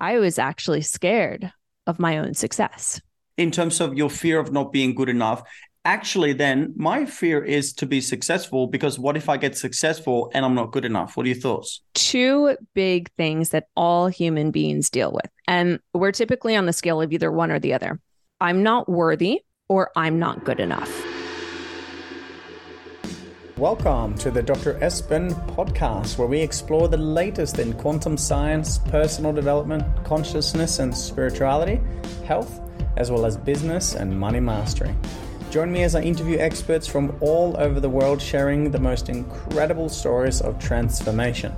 I was actually scared of my own success. In terms of your fear of not being good enough, actually, then my fear is to be successful because what if I get successful and I'm not good enough? What are your thoughts? Two big things that all human beings deal with. And we're typically on the scale of either one or the other. I'm not worthy or I'm not good enough. Welcome to the Dr. Espen podcast, where we explore the latest in quantum science, personal development, consciousness and spirituality, health, as well as business and money mastery. Join me as I interview experts from all over the world sharing the most incredible stories of transformation.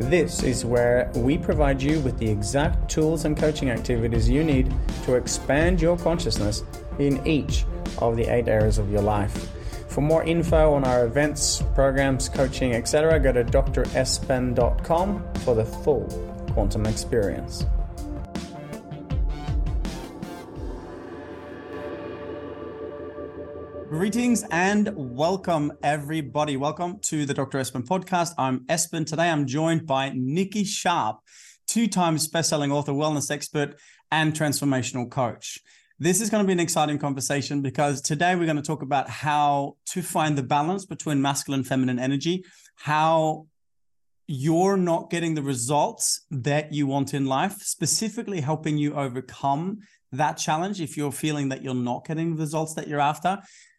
This is where we provide you with the exact tools and coaching activities you need to expand your consciousness in each of the eight areas of your life. For more info on our events, programs, coaching, etc., go to drespen.com for the full quantum experience. Greetings and welcome, everybody. Welcome to the Dr. Espen podcast. I'm Espen. Today I'm joined by Nikki Sharp, two times best-selling author, wellness expert, and transformational coach. This is going to be an exciting conversation because today we're going to talk about how to find the balance between masculine and feminine energy, how you're not getting the results that you want in life, specifically helping you overcome that challenge if you're feeling that you're not getting the results that you're after.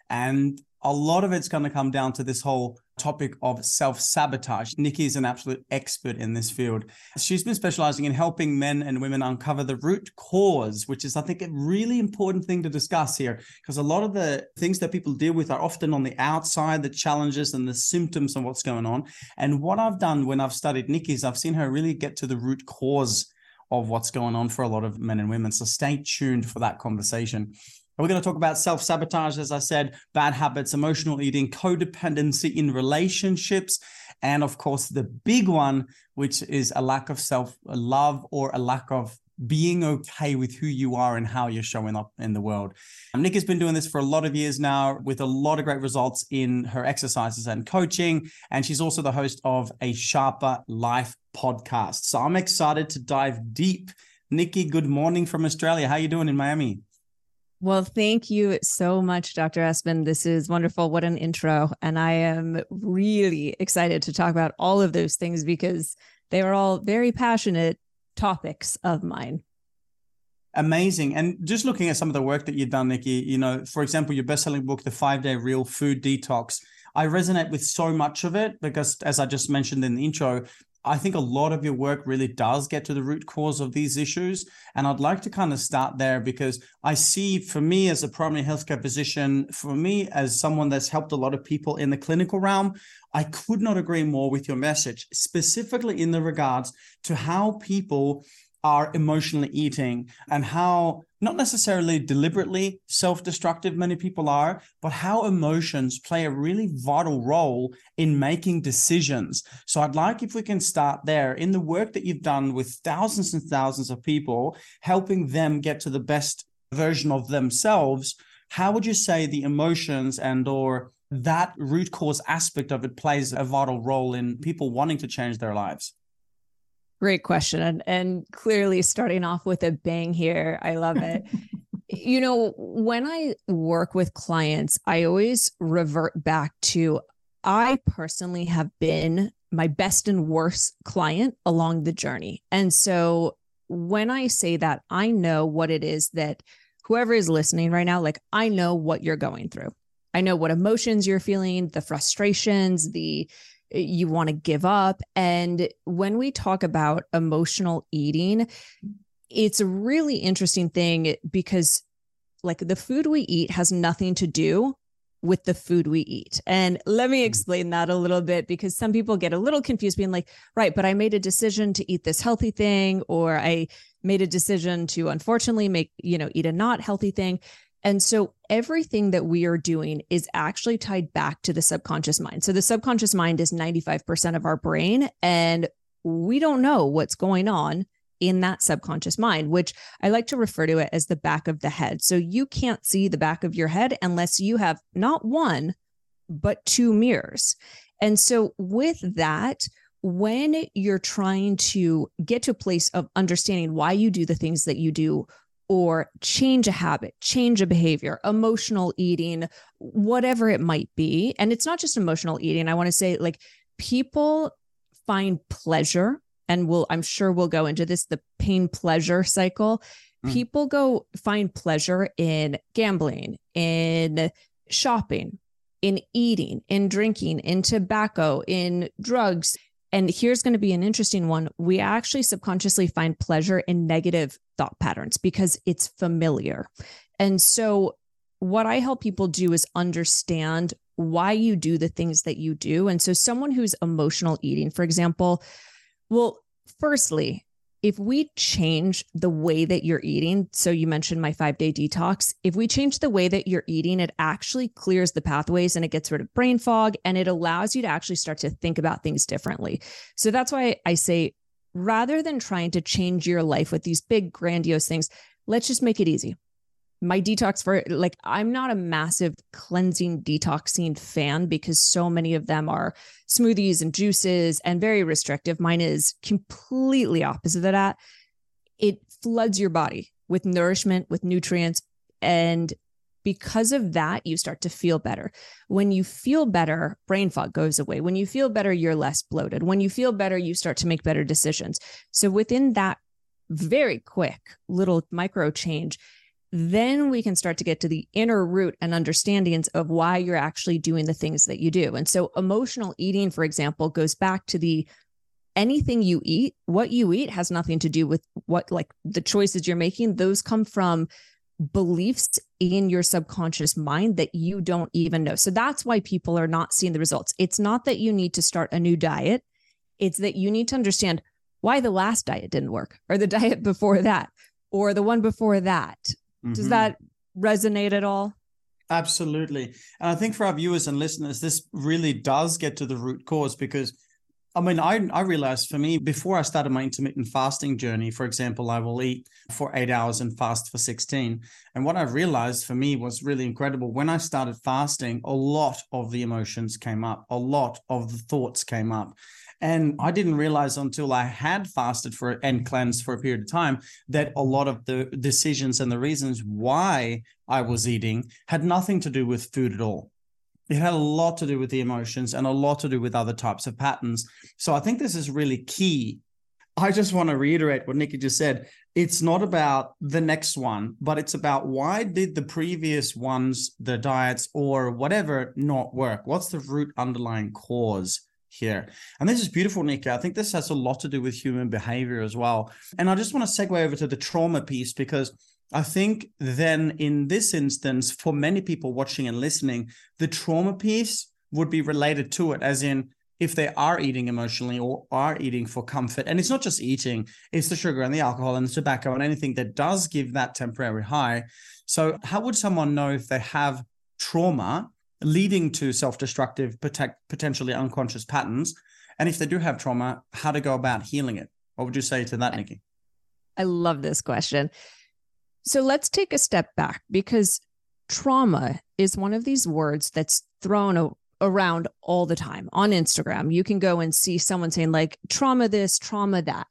And a lot of it's going to come down to this whole topic of self sabotage. Nikki is an absolute expert in this field. She's been specializing in helping men and women uncover the root cause, which is, I think, a really important thing to discuss here, because a lot of the things that people deal with are often on the outside, the challenges and the symptoms of what's going on. And what I've done when I've studied Nikki is I've seen her really get to the root cause of what's going on for a lot of men and women. So stay tuned for that conversation. We're going to talk about self sabotage, as I said, bad habits, emotional eating, codependency in relationships, and of course, the big one, which is a lack of self love or a lack of being okay with who you are and how you're showing up in the world. Um, Nick has been doing this for a lot of years now with a lot of great results in her exercises and coaching. And she's also the host of a Sharper Life podcast. So I'm excited to dive deep. Nikki, good morning from Australia. How are you doing in Miami? Well, thank you so much, Dr. Espen. This is wonderful. What an intro. And I am really excited to talk about all of those things because they are all very passionate topics of mine. Amazing. And just looking at some of the work that you've done, Nikki, you know, for example, your best-selling book, The Five Day Real Food Detox, I resonate with so much of it because, as I just mentioned in the intro, I think a lot of your work really does get to the root cause of these issues. And I'd like to kind of start there because I see for me as a primary healthcare physician, for me as someone that's helped a lot of people in the clinical realm, I could not agree more with your message, specifically in the regards to how people are emotionally eating and how not necessarily deliberately self-destructive many people are but how emotions play a really vital role in making decisions. So i'd like if we can start there. In the work that you've done with thousands and thousands of people helping them get to the best version of themselves how would you say the emotions and or that root cause aspect of it plays a vital role in people wanting to change their lives Great question. And, and clearly starting off with a bang here. I love it. you know, when I work with clients, I always revert back to I personally have been my best and worst client along the journey. And so when I say that, I know what it is that whoever is listening right now, like I know what you're going through. I know what emotions you're feeling, the frustrations, the you want to give up. And when we talk about emotional eating, it's a really interesting thing because, like, the food we eat has nothing to do with the food we eat. And let me mm. explain that a little bit because some people get a little confused being like, right, but I made a decision to eat this healthy thing, or I made a decision to unfortunately make, you know, eat a not healthy thing. And so everything that we are doing is actually tied back to the subconscious mind. So the subconscious mind is 95% of our brain, and we don't know what's going on in that subconscious mind, which I like to refer to it as the back of the head. So you can't see the back of your head unless you have not one, but two mirrors. And so with that, when you're trying to get to a place of understanding why you do the things that you do or change a habit, change a behavior, emotional eating, whatever it might be. And it's not just emotional eating. I want to say, like, people find pleasure, and we'll, I'm sure we'll go into this the pain pleasure cycle. Mm. People go find pleasure in gambling, in shopping, in eating, in drinking, in tobacco, in drugs. And here's going to be an interesting one. We actually subconsciously find pleasure in negative thought patterns because it's familiar. And so, what I help people do is understand why you do the things that you do. And so, someone who's emotional eating, for example, well, firstly, if we change the way that you're eating, so you mentioned my five day detox, if we change the way that you're eating, it actually clears the pathways and it gets rid of brain fog and it allows you to actually start to think about things differently. So that's why I say, rather than trying to change your life with these big, grandiose things, let's just make it easy my detox for like I'm not a massive cleansing detoxing fan because so many of them are smoothies and juices and very restrictive. Mine is completely opposite of that. It floods your body with nourishment, with nutrients and because of that, you start to feel better. When you feel better, brain fog goes away. When you feel better, you're less bloated. When you feel better, you start to make better decisions. So, within that very quick little micro change, then we can start to get to the inner root and understandings of why you're actually doing the things that you do. And so emotional eating, for example, goes back to the anything you eat, what you eat has nothing to do with what like the choices you're making. Those come from beliefs in your subconscious mind that you don't even know. So that's why people are not seeing the results. It's not that you need to start a new diet, it's that you need to understand why the last diet didn't work or the diet before that or the one before that Mm-hmm. Does that resonate at all? Absolutely. And I think for our viewers and listeners, this really does get to the root cause because I mean, I, I realized for me, before I started my intermittent fasting journey, for example, I will eat for eight hours and fast for 16. And what I realized for me was really incredible. When I started fasting, a lot of the emotions came up, a lot of the thoughts came up. And I didn't realize until I had fasted for and cleansed for a period of time that a lot of the decisions and the reasons why I was eating had nothing to do with food at all. It had a lot to do with the emotions and a lot to do with other types of patterns. So I think this is really key. I just want to reiterate what Nikki just said. It's not about the next one, but it's about why did the previous ones, the diets or whatever, not work? What's the root underlying cause? Here. And this is beautiful, Nikki. I think this has a lot to do with human behavior as well. And I just want to segue over to the trauma piece because I think then in this instance, for many people watching and listening, the trauma piece would be related to it, as in if they are eating emotionally or are eating for comfort. And it's not just eating, it's the sugar and the alcohol and the tobacco and anything that does give that temporary high. So, how would someone know if they have trauma leading to self-destructive, protect, potentially unconscious patterns? And if they do have trauma, how to go about healing it? What would you say to that, Nikki? I love this question. So let's take a step back because trauma is one of these words that's thrown around all the time on Instagram. You can go and see someone saying, like, trauma this, trauma that.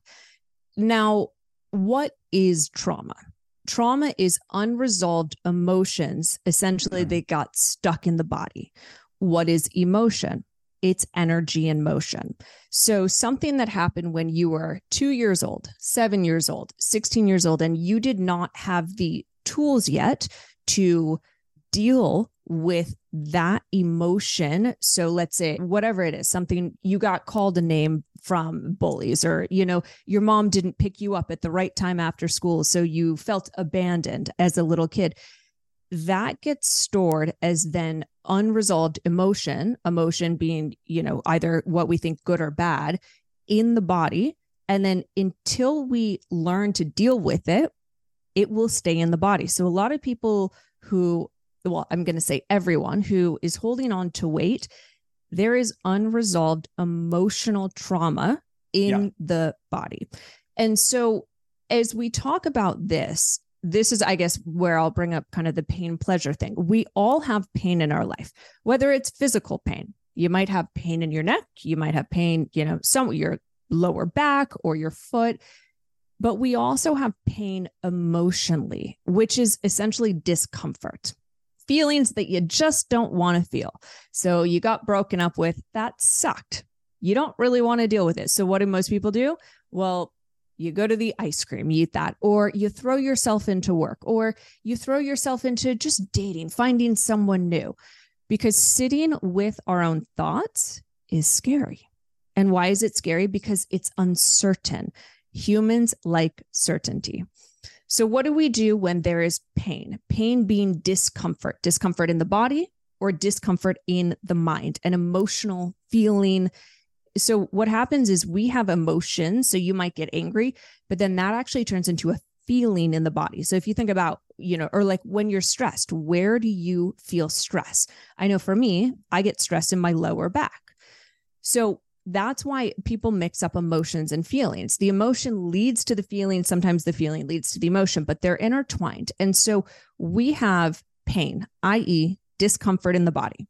Now, what is trauma? Trauma is unresolved emotions. Essentially, mm-hmm. they got stuck in the body. What is emotion? It's energy in motion. So, something that happened when you were two years old, seven years old, 16 years old, and you did not have the tools yet to deal with that emotion. So let's say whatever it is, something you got called a name from bullies, or, you know, your mom didn't pick you up at the right time after school. So you felt abandoned as a little kid. That gets stored as then unresolved emotion, emotion being, you know, either what we think good or bad in the body. And then until we learn to deal with it, it will stay in the body. So a lot of people who well, I'm going to say everyone who is holding on to weight, there is unresolved emotional trauma in yeah. the body. And so, as we talk about this, this is, I guess, where I'll bring up kind of the pain pleasure thing. We all have pain in our life, whether it's physical pain, You might have pain in your neck. You might have pain, you know, some your lower back or your foot. But we also have pain emotionally, which is essentially discomfort, feelings that you just don't want to feel. So you got broken up with, that sucked. You don't really want to deal with it. So what do most people do? Well, you go to the ice cream, you eat that, or you throw yourself into work, or you throw yourself into just dating, finding someone new, because sitting with our own thoughts is scary. And why is it scary? Because it's uncertain. Humans like certainty. So, what do we do when there is pain? Pain being discomfort, discomfort in the body or discomfort in the mind, an emotional feeling. So what happens is we have emotions so you might get angry but then that actually turns into a feeling in the body. So if you think about you know or like when you're stressed where do you feel stress? I know for me i get stressed in my lower back. So that's why people mix up emotions and feelings. The emotion leads to the feeling. Sometimes the feeling leads to the emotion, but they're intertwined. And so we have pain, i.e., discomfort in the body.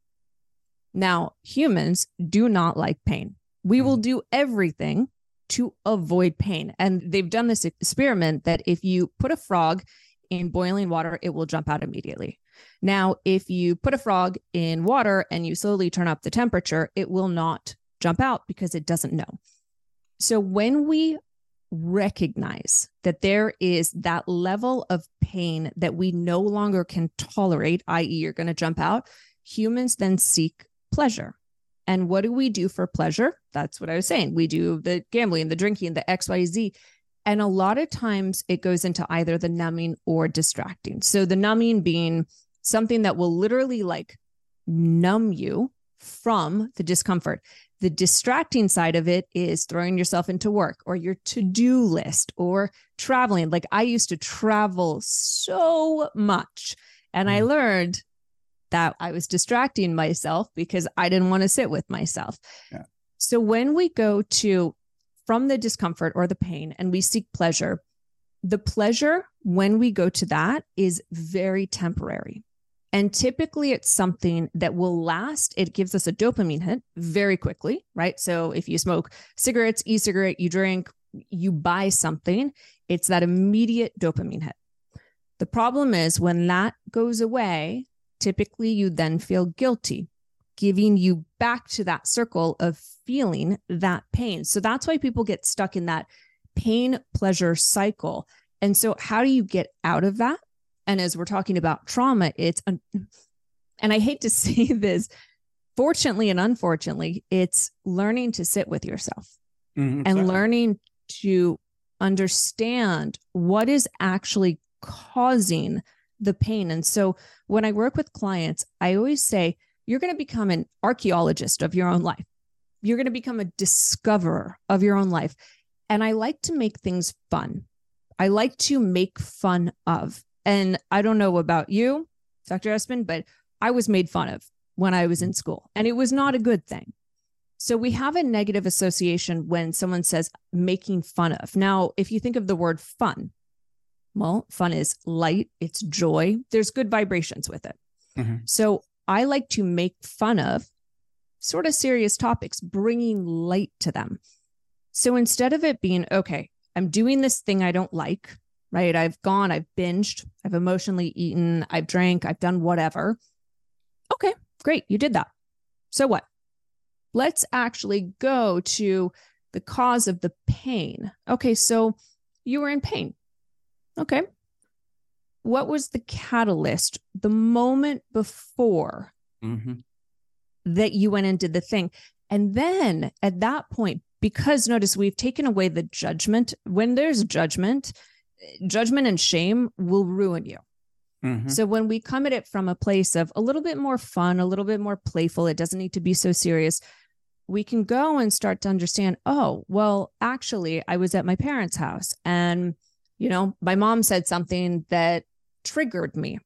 Now, humans do not like pain. We will mm-hmm. do everything to avoid pain. And they've done this experiment that if you put a frog in boiling water, it will jump out immediately. Now, if you put a frog in water and you slowly turn up the temperature, it will not jump out because it doesn't know. So when we recognize that there is that level of pain that we no longer can tolerate, i.e., you're going to jump out, humans then seek pleasure. And what do we do for pleasure? That's what I was saying. We do the gambling, the drinking, the XYZ. And a lot of times it goes into either the numbing or distracting. So the numbing being something that will literally like numb you from the discomfort. The distracting side of it is throwing yourself into work or your to do list or traveling. Like I used to travel so much. And I mm. learned that I was distracting myself because I didn't want to sit with myself. Yeah. So when we go to from the discomfort or the pain and we seek pleasure, the pleasure when we go to that is very temporary. And typically it's something that will last. It gives us a dopamine hit very quickly, right? So if you smoke cigarettes, e cigarette, you drink, you buy something, it's that immediate dopamine hit. The problem is when that goes away, typically you then feel guilty, giving you back to that circle of feeling that pain. So that's why people get stuck in that pain pleasure cycle. And so, how do you get out of that? And as we're talking about trauma, it's, and I hate to say this, fortunately and unfortunately, it's learning to sit with yourself mm-hmm, and learning to understand what is actually causing the pain. And so when I work with clients, I always say, you're going to become an archaeologist of your own life. You're going to become a discoverer of your own life. And I like to make things fun. I like to make fun of. And I don't know about you, Dr. Espen, but I was made fun of when I was in school, and it was not a good thing. So we have a negative association when someone says making fun of. Now, if you think of the word fun, well, fun is light, it's joy. There's good vibrations with it. Mm-hmm. So I like to make fun of sort of serious topics, bringing light to them. So instead of it being, okay, I'm doing this thing I don't like, right? I've gone, I've binged, I've emotionally eaten, I've drank, I've done whatever. Okay, great. You did that. So what? Let's actually go to the cause of the pain. Okay, so you were in pain. Okay. What was the catalyst, the moment before mm-hmm. that you went and did the thing? And then at that point, because notice we've taken away the judgment, when there's judgment, judgment and shame will ruin you. Mm-hmm. So when we come at it from a place of a little bit more fun, a little bit more playful, it doesn't need to be so serious. We can go and start to understand, oh, well, actually, I was at my parents' house and you know, my mom said something that triggered me.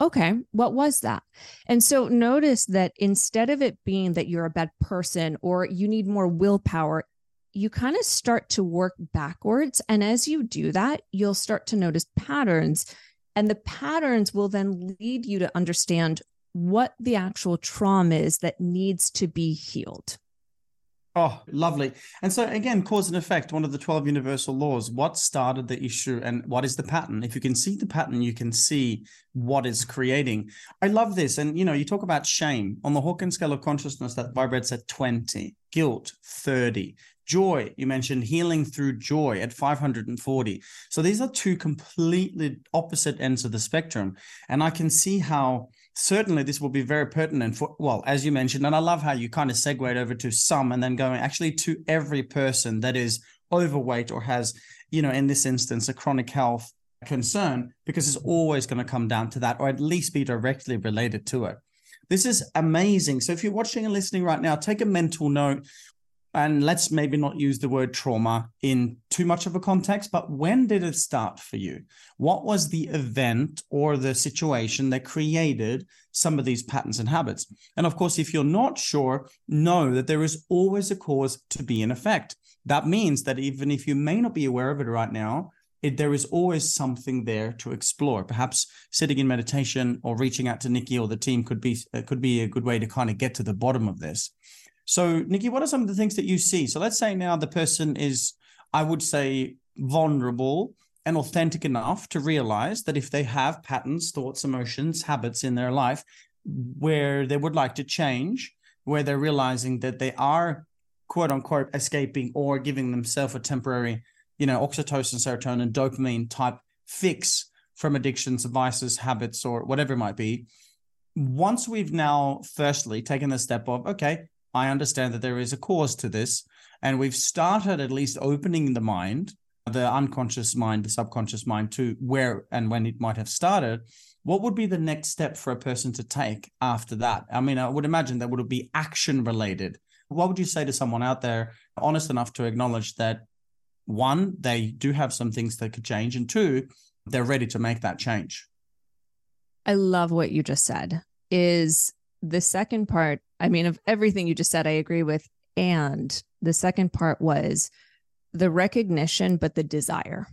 Okay, what was that? And so notice that instead of it being that you're a bad person or you need more willpower, you kind of start to work backwards. And as you do that, you'll start to notice patterns. And the patterns will then lead you to understand what the actual trauma is that needs to be healed. Oh, lovely. And so, again, cause and effect, one of the 12 universal laws. What started the issue and what is the pattern? If you can see the pattern, you can see what is creating. I love this. And, you know, you talk about shame on the Hawkins scale of consciousness that vibrates at 20, guilt, 30, joy. You mentioned healing through joy at 540. So these are two completely opposite ends of the spectrum. And I can see how certainly this will be very pertinent for well as you mentioned and i love how you kind of segued over to some and then going actually to every person that is overweight or has you know in this instance a chronic health concern because it's always going to come down to that or at least be directly related to it this is amazing so if you're watching and listening right now take a mental note and let's maybe not use the word trauma in too much of a context, but when did it start for you? What was the event or the situation that created some of these patterns and habits? And of course, if you're not sure, know that there is always a cause to be in effect. That means that even if you may not be aware of it right now, it, there is always something there to explore. Perhaps sitting in meditation or reaching out to Nikki or the team could be uh, could be a good way to kind of get to the bottom of this. So, Nikki, what are some of the things that you see? So, let's say now the person is, I would say, vulnerable and authentic enough to realize that if they have patterns, thoughts, emotions, habits in their life where they would like to change, where they're realizing that they are quote unquote escaping or giving themselves a temporary, you know, oxytocin, serotonin, dopamine type fix from addictions, vices, habits, or whatever it might be. Once we've now, firstly, taken the step of, okay, I understand that there is a cause to this. And we've started at least opening the mind, the unconscious mind, the subconscious mind to where and when it might have started. What would be the next step for a person to take after that? I mean, I would imagine that would be action related. What would you say to someone out there honest enough to acknowledge that one, they do have some things that could change, and two, they're ready to make that change? I love what you just said. Is the second part, I mean, of everything you just said, I agree with. And the second part was the recognition, but the desire,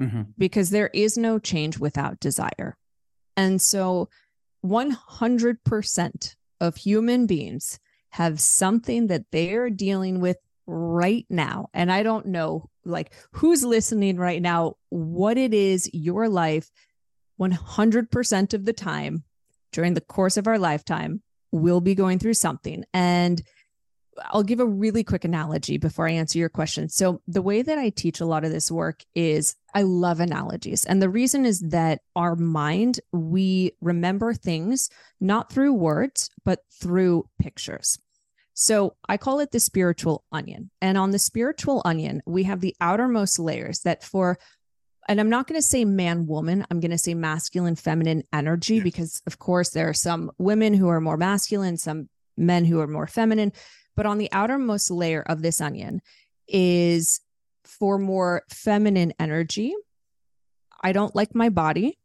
mm-hmm. because there is no change without desire. And so 100% of human beings have something that they're dealing with right now. And I don't know, like, who's listening right now, what it is your life 100% of the time during the course of our lifetime will be going through something. And I'll give a really quick analogy before I answer your question. So, the way that I teach a lot of this work is I love analogies. And the reason is that our mind, we remember things not through words, but through pictures. So, I call it the spiritual onion. And on the spiritual onion, we have the outermost layers that for and I'm not going to say man woman, I'm going to say masculine feminine energy yes. because of course there are some women who are more masculine, some men who are more feminine, but on the outermost layer of this onion is for more feminine energy. I don't like my body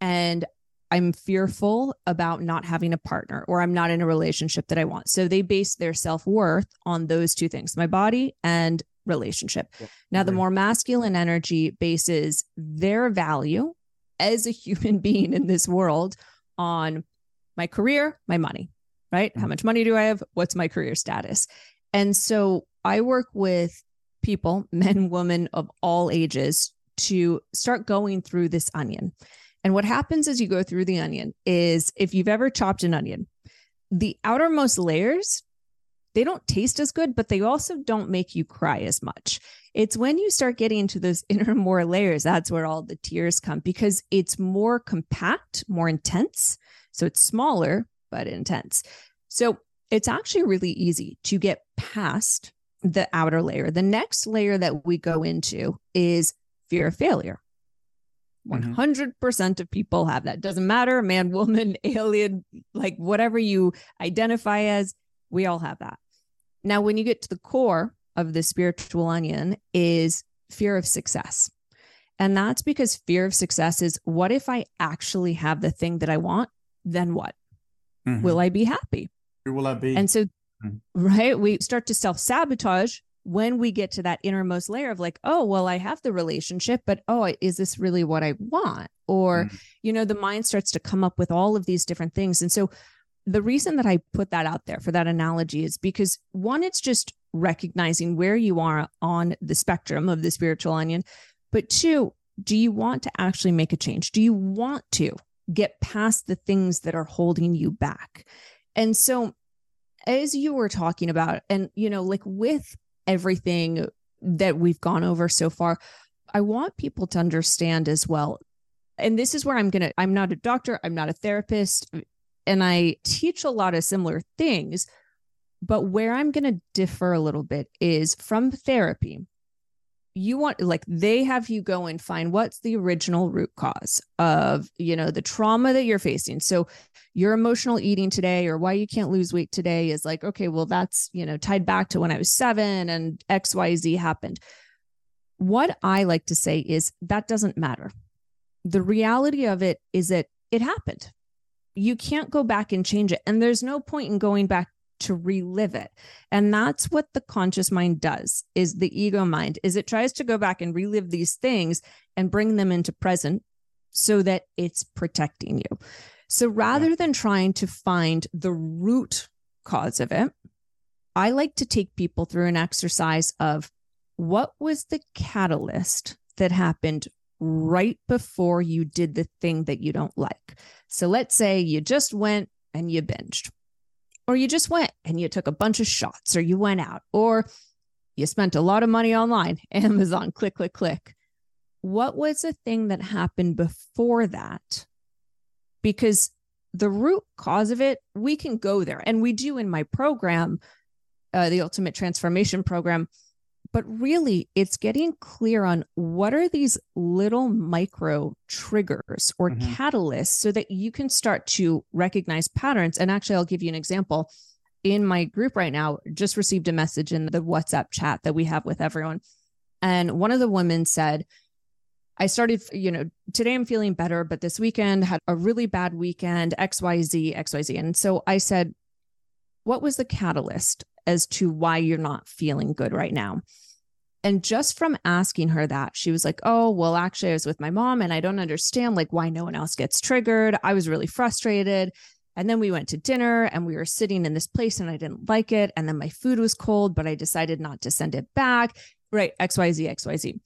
and I'm fearful about not having a partner or I'm not in a relationship that I want. So they base their self-worth on those two things, my body and relationship. Yeah. Now, the more masculine energy bases their value as a human being in this world on my career, my money, right? Mm-hmm. How much money do I have? What's my career status? And so I work with people, men, women of all ages, to start going through this onion. And what happens as you go through the onion is if you've ever chopped an onion, the outermost layers they don't taste as good, but they also don't make you cry as much. It's when you start getting into those inner more layers, that's where all the tears come because it's more compact, more intense. So it's smaller, but intense. So it's actually really easy to get past the outer layer. The next layer that we go into is fear of failure. 100% mm-hmm. of people have that. Doesn't matter, man, woman, alien, like whatever you identify as, we all have that. Now, when you get to the core of the spiritual onion is fear of success. And that's because fear of success is what if I actually have the thing that I want? Then what? Mm-hmm. Will I be happy? Will I be? And so, mm-hmm. right, we start to self sabotage when we get to that innermost layer of like, oh, well, I have the relationship, but oh, is this really what I want? Or, mm-hmm. you know, the mind starts to come up with all of these different things. And so, the reason that I put that out there for that analogy is because one, it's just recognizing where you are on the spectrum of the spiritual onion. But two, do you want to actually make a change? Do you want to get past the things that are holding you back? And so, as you were talking about, and you know, like with everything that we've gone over so far, I want people to understand as well. And this is where I'm going to, I'm not a doctor, I'm not a therapist, and I teach a lot of similar things. But where I'm going to differ a little bit is from therapy. You want like they have you go and find what's the original root cause of you know the trauma that you're facing. So your emotional eating today or why you can't lose weight today is like okay well that's you know tied back to when i was 7 and xyz happened. What i like to say is that doesn't matter. The reality of it is that it happened you can't go back and change it. And there's no point in going back to relive it. And that's what the conscious mind does is the ego mind is it tries to go back and relive these things and bring them into present so that it's protecting you. So rather yeah. than trying to find the root cause of it i like to take people through an exercise of what was the catalyst that happened right before you did the thing that you don't like. So let's say you just went and you binged or you just went and you took a bunch of shots or you went out or you spent a lot of money online amazon click click click. What was the thing that happened before that? Because the root cause of it we can go there. And we do in my program uh, the ultimate transformation program but really it's getting clear on what are these little micro triggers or mm-hmm. catalysts so that you can start to recognize patterns and actually I'll give you an example in my group right now just received a message in the WhatsApp chat that we have with everyone and one of the women said I started, you know, today I'm feeling better, but this weekend had a really bad weekend, XYZ, XYZ. And so I said, What was the catalyst as to why you're not feeling good right now? And just from asking her that, she was like, Oh, well, actually, I was with my mom and I don't understand like why no one else gets triggered. I was really frustrated. And then we went to dinner and we were sitting in this place and I didn't like it. And then my food was cold, but I decided not to send it back. Right. XYZ, XYZ.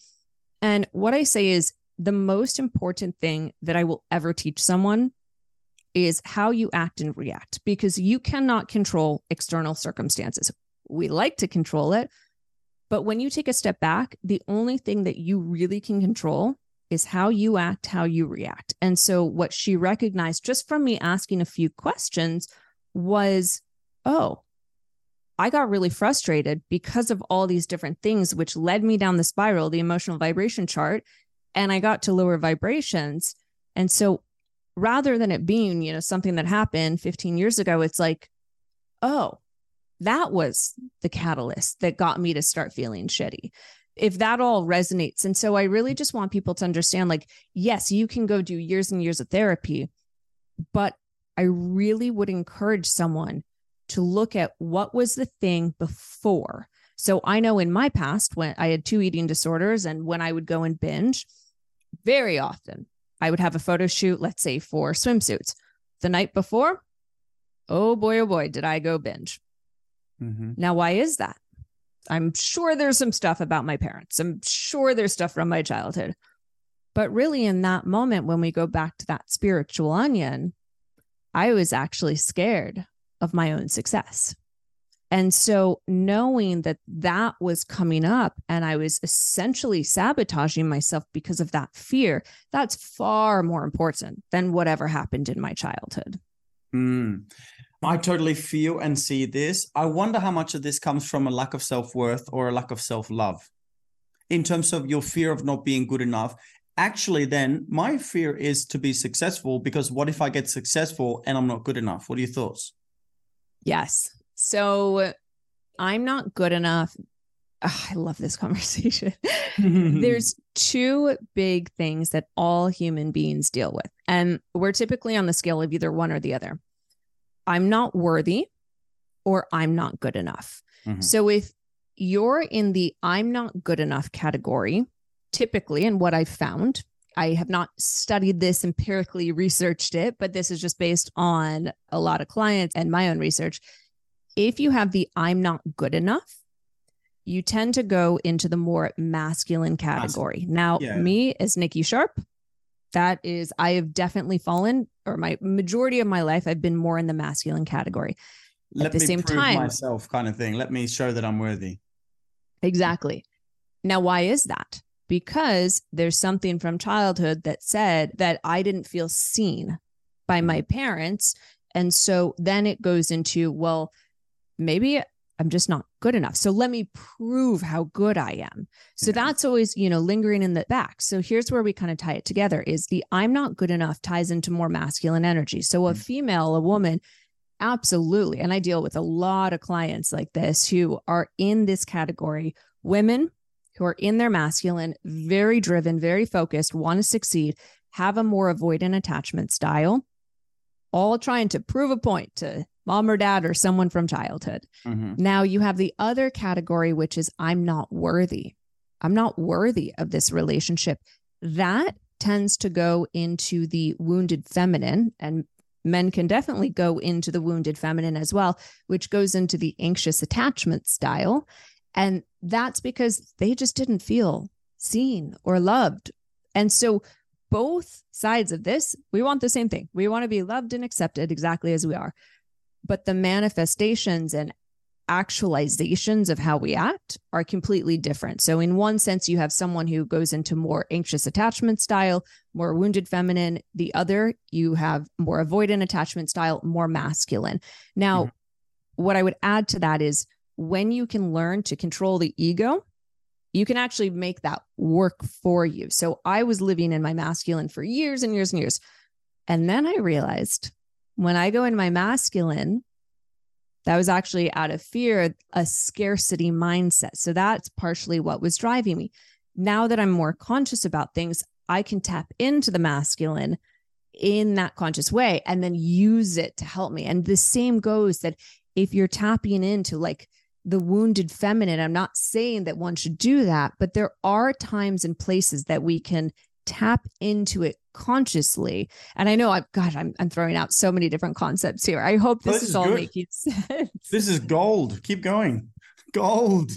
And what I say is the most important thing that I will ever teach someone is how you act and react because you cannot control external circumstances. We like to control it, but when you take a step back, the only thing that you really can control is how you act, how you react. And so, what she recognized just from me asking a few questions was, oh, I got really frustrated because of all these different things, which led me down the spiral, the emotional vibration chart, and I got to lower vibrations. And so, rather than it being, you know, something that happened 15 years ago, it's like, oh, that was the catalyst that got me to start feeling shitty. If that all resonates and so i really just want people to understand like yes you can go do years and years of therapy but i really would encourage someone to look at what was the thing before. So i know in my past when i had two eating disorders and when i would go and binge very often i would have a photo shoot let's say for swimsuits. The night before oh boy oh boy did i go binge Mm-hmm. Now, why is that? I'm sure there's some stuff about my parents. I'm sure there's stuff from my childhood. But really, in that moment, when we go back to that spiritual onion, I was actually scared of my own success. And so, knowing that that was coming up and I was essentially sabotaging myself because of that fear, that's far more important than whatever happened in my childhood. Mm. I totally feel and see this. I wonder how much of this comes from a lack of self worth or a lack of self love in terms of your fear of not being good enough. Actually, then my fear is to be successful because what if I get successful and I'm not good enough? What are your thoughts? Yes. So I'm not good enough. Oh, I love this conversation. There's two big things that all human beings deal with, and we're typically on the scale of either one or the other. I'm not worthy or I'm not good enough. Mm-hmm. So if you're in the I'm not good enough category, typically, and what I've found, I have not studied this empirically, researched it, but this is just based on a lot of clients and my own research. If you have the I'm not good enough, you tend to go into the more masculine category. Now, yeah. me as Nikki Sharp, that is, I have definitely fallen, or my majority of my life, I've been more in the masculine category. Let At the same time, myself kind of thing. Let me show that I'm worthy. Exactly. Now, why is that? Because there's something from childhood that said that I didn't feel seen by my parents. And so then it goes into, well, maybe I'm just not good enough. So let me prove how good I am. So yeah. that's always, you know, lingering in the back. So here's where we kind of tie it together is the I'm not good enough ties into more masculine energy. So a mm-hmm. female, a woman, absolutely. And I deal with a lot of clients like this who are in this category, women who are in their masculine, very driven, very focused, want to succeed, have a more avoidant attachment style, all trying to prove a point to mom or dad or someone from childhood. Mm-hmm. Now you have the other category, which is I'm not worthy. I'm not worthy of this relationship. That tends to go into the wounded feminine, and men can definitely go into the wounded feminine as well, which goes into the anxious attachment style. And that's because they just didn't feel seen or loved. And so, both sides of this, we want the same thing. We want to be loved and accepted exactly as we are but the manifestations and actualizations of how we act are completely different. So, in one sense, you have someone who goes into more anxious attachment style, more wounded feminine. The other, you have more avoidant attachment style, more masculine. Now, mm-hmm. what I would add to that is when you can learn to control the ego, you can actually make that work for you. So, I was living in my masculine for years and years and years. And then I realized when I go in my masculine, that was actually out of fear, a scarcity mindset. So that's partially what was driving me. Now that I'm more conscious about things, I can tap into the masculine in that conscious way and then use it to help me. And the same goes that if you're tapping into like the wounded feminine, I'm not saying that one should do that, but there are times and places that we can tap into it consciously. And I know I've God, I'm I'm throwing out so many different concepts here. I hope this, this is, is, all making sense. This is gold. Keep going. Gold.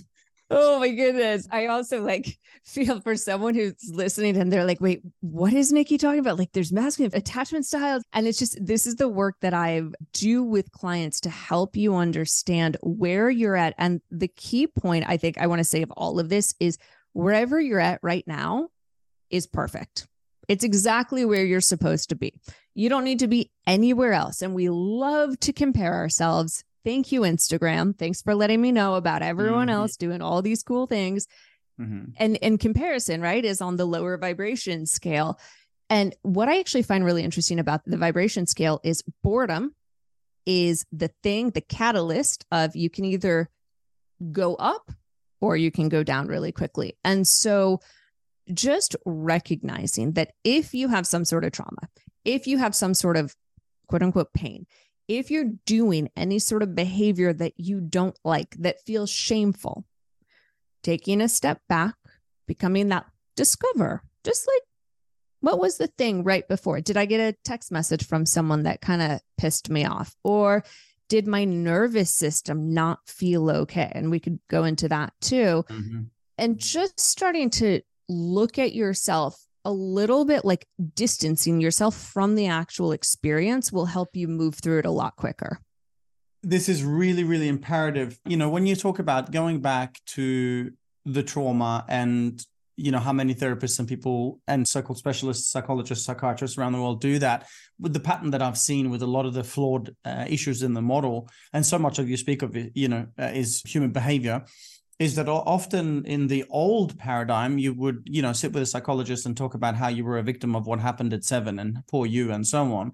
Oh my goodness. I also like feel for someone who's listening and they're like, wait, what is Nikki talking about? Like there's masculine attachment styles. And it's just this is the work that I do with clients to help you understand where you're at. And the key point I think I want to say of all of this is wherever you're at right now, is perfect. It's exactly where you're supposed to be. You don't need to be anywhere else. And we love to compare ourselves. Thank you, Instagram. Thanks for letting me know about everyone mm-hmm. else doing all these cool things. Mm-hmm. And in comparison, right, is on the lower vibration scale. And what I actually find really interesting about the vibration scale is boredom is the thing, the catalyst of you can either go up or you can go down really quickly. And so just recognizing that if you have some sort of trauma, if you have some sort of quote unquote pain, if you're doing any sort of behavior that you don't like, that feels shameful, taking a step back, becoming that discover, just like what was the thing right before? Did I get a text message from someone that kind of pissed me off? Or did my nervous system not feel okay? And we could go into that too. Mm-hmm. And just starting to look at yourself a little bit like distancing yourself from the actual experience will help you move through it a lot quicker. This is really, really imperative. You know, when you talk about going back to the trauma and you know how many therapists and people and so-called specialists psychologists psychiatrists around the world do that with the pattern that i've seen with a lot of the flawed uh, issues in the model and so much of you speak of it you know uh, is human behavior is that often in the old paradigm you would you know sit with a psychologist and talk about how you were a victim of what happened at seven and poor you and so on.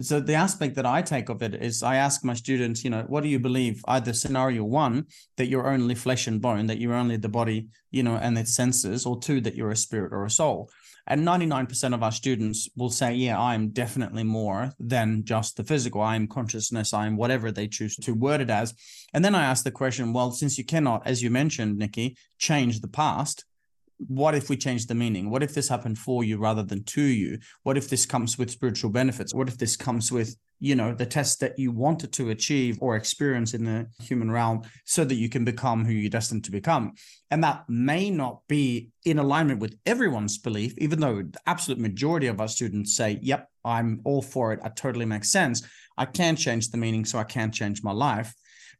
So the aspect that i take of it is i ask my students you know what do you believe? Either scenario one that you're only flesh and bone that you're only the body you know and its senses or two that you're a spirit or a soul and 99% of our students will say, yeah, I'm definitely more than just the physical. I'm consciousness. I'm whatever they choose to word it as. And then I ask the question, well, since you cannot, as you mentioned, Nikki, change the past, what if we change the meaning? What if this happened for you rather than to you? What if this comes with spiritual benefits? What if this comes with, you know, the test that you wanted to achieve or experience in the human realm so that you can become who you're destined to become? And that may not be in alignment with everyone's belief, even though the absolute majority of our students say, yep, I'm all for it. It totally makes sense. I can change the meaning, so I can change my life.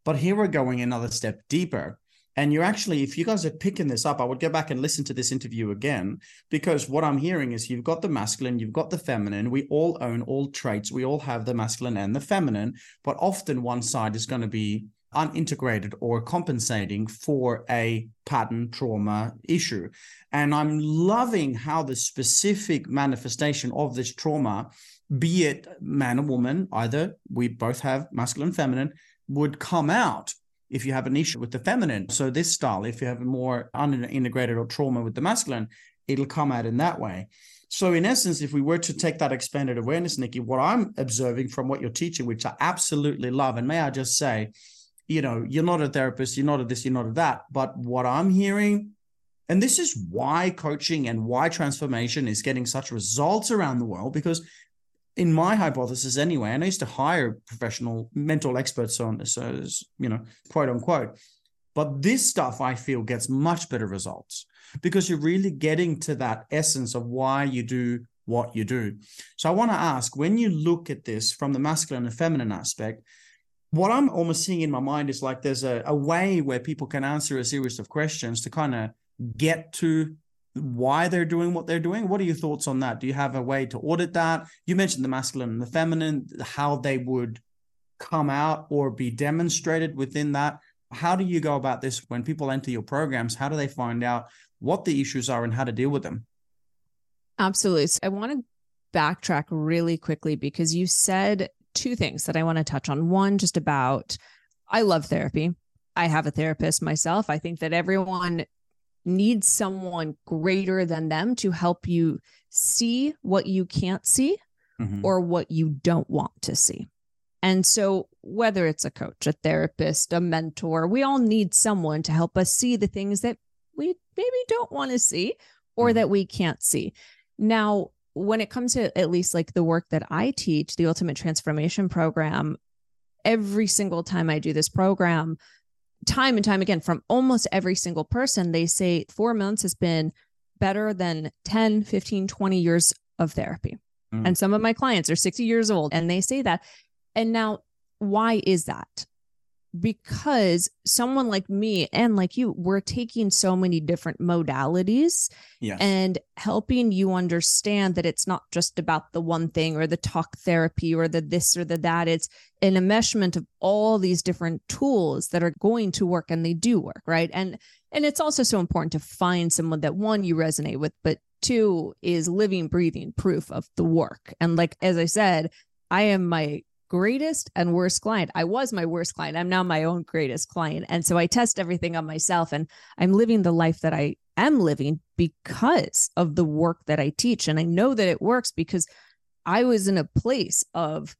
But here we're going another step deeper and you're actually, if you guys are picking this up, I would go back and listen to this interview again, because what I'm hearing is you've got the masculine, you've got the feminine. We all own all traits. We all have the masculine and the feminine, but often one side is going to be unintegrated or compensating for a pattern trauma issue. And I'm loving how the specific manifestation of this trauma, be it man or woman, either we both have masculine, feminine, would come out if you have an issue with the feminine. So this style, if you have a more unintegrated or trauma with the masculine, it'll come out in that way. So in essence, if we were to take that expanded awareness, Nikki, what I'm observing from what you're teaching, which I absolutely love, and may I just say, you know, you're not a therapist, you're not a this, you're not a that, but what I'm hearing, and this is why coaching and why transformation is getting such results around the world, because in my hypothesis anyway, and I used to hire professional mental experts on this, so you know, quote unquote. But this stuff I feel gets much better results because you're really getting to that essence of why you do what you do. So I want to ask when you look at this from the masculine and feminine aspect, what I'm almost seeing in my mind is like there's a, a way where people can answer a series of questions to kind of get to why they're doing what they're doing. What are your thoughts on that? Do you have a way to audit that? You mentioned the masculine and the feminine, how they would come out or be demonstrated within that. How do you go about this when people enter your programs? How do they find out what the issues are and how to deal with them? Absolutely. So I want to backtrack really quickly because you said two things that I want to touch on. One, just about I love therapy. I have a therapist myself. I think that everyone needs someone greater than them to help you see what you can't see mm-hmm. or what you don't want to see. And so, whether it's a coach, a therapist, a mentor, we all need someone to help us see the things that we maybe don't want to see or mm-hmm. that we can't see. Now, when it comes to at least like the work that I teach, the Ultimate Transformation Program, every single time I do this program, time and time again from almost every single person, they say four months has been better than 10, 15, 20 years of therapy. Mm. And some of my clients are 60 years old and they say that. And now, why is that? Because someone like me and like you, we're taking so many different modalities yes. and helping you understand that it's not just about the one thing or the talk therapy or the this or the that. It's an enmeshment of all these different tools that are going to work and they do work, right? And and it's also so important to find someone that one you resonate with, but two is living, breathing proof of the work. And like as I said, I am my greatest and worst client. I was my worst client. I'm now my own greatest client. And so I test everything on myself and I'm living the life that I am living because of the work that I teach. And I know that it works because I was in a place of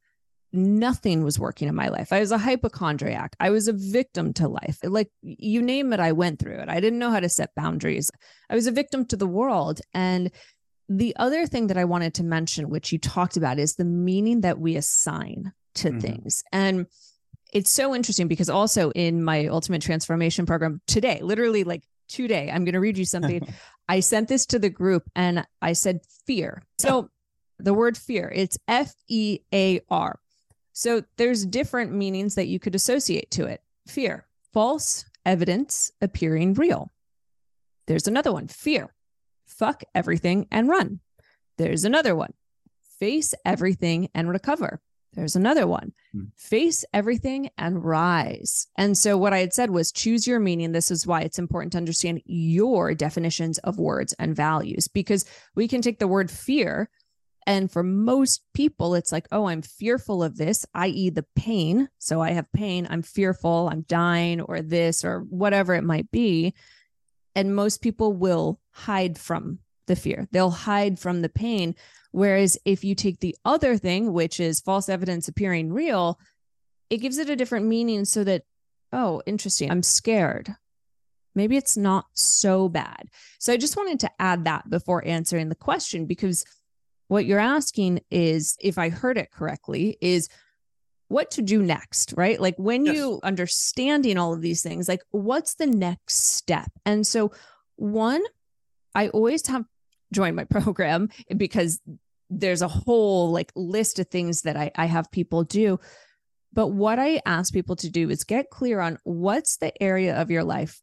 nothing was working in my life. I was a hypochondriac. I was a victim to life. Like you name it, I went through it. I didn't know how to set boundaries. I was a victim to the world. And the other thing that I wanted to mention, which you talked about, is the meaning that we assign to mm-hmm. things. And it's so interesting because also in my ultimate transformation program today, literally like today, I'm going to read you something. I sent this to the group and I said fear. So the word fear, it's F E A R. So there's different meanings that you could associate to it. Fear, false evidence appearing real. There's another one, fear, fuck everything and run. There's another one, face everything and recover. There's another one hmm. face everything and rise. And so, what I had said was choose your meaning. This is why it's important to understand your definitions of words and values because we can take the word fear. And for most people, it's like, oh, I'm fearful of this, i.e., the pain. So I have pain, I'm fearful, I'm dying, or this, or whatever it might be. And most people will hide from the fear, they'll hide from the pain Whereas if you take the other thing, which is false evidence appearing real, it gives it a different meaning so that, oh, interesting, I'm scared. maybe it's not so bad. So I just wanted to add that before answering the question because what you're asking is, if I heard it correctly, is what to do next, right? Like when yes. you understanding all of these things, like what's the next step? And so, one, I always have joined my program because there's a whole like list of things that I, I have people do. But what I ask people to do is get clear on what's the area of your life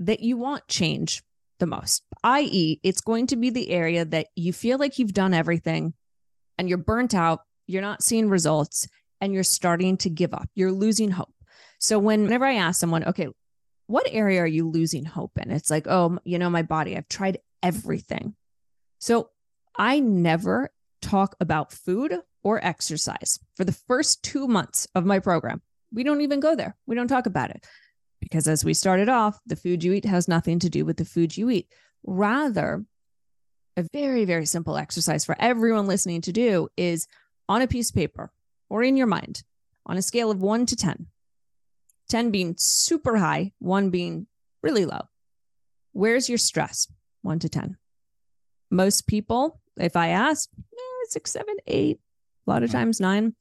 that you want change the most, i.e., it's going to be the area that you feel like you've done everything and you're burnt out, you're not seeing results, and you're starting to give up. You're losing hope. So, whenever I ask someone, okay, what area are you losing hope in? It's like, oh, you know, my body, I've tried everything. So, I never talk about food or exercise for the first two months of my program. We don't even go there. We don't talk about it because, as we started off, the food you eat has nothing to do with the food you eat. Rather, a very, very simple exercise for everyone listening to do is on a piece of paper or in your mind on a scale of one to 10, 10 being super high, one being really low. Where's your stress? One to 10. Most people, if I ask, eh, six, seven, eight, a lot of mm-hmm. times nine.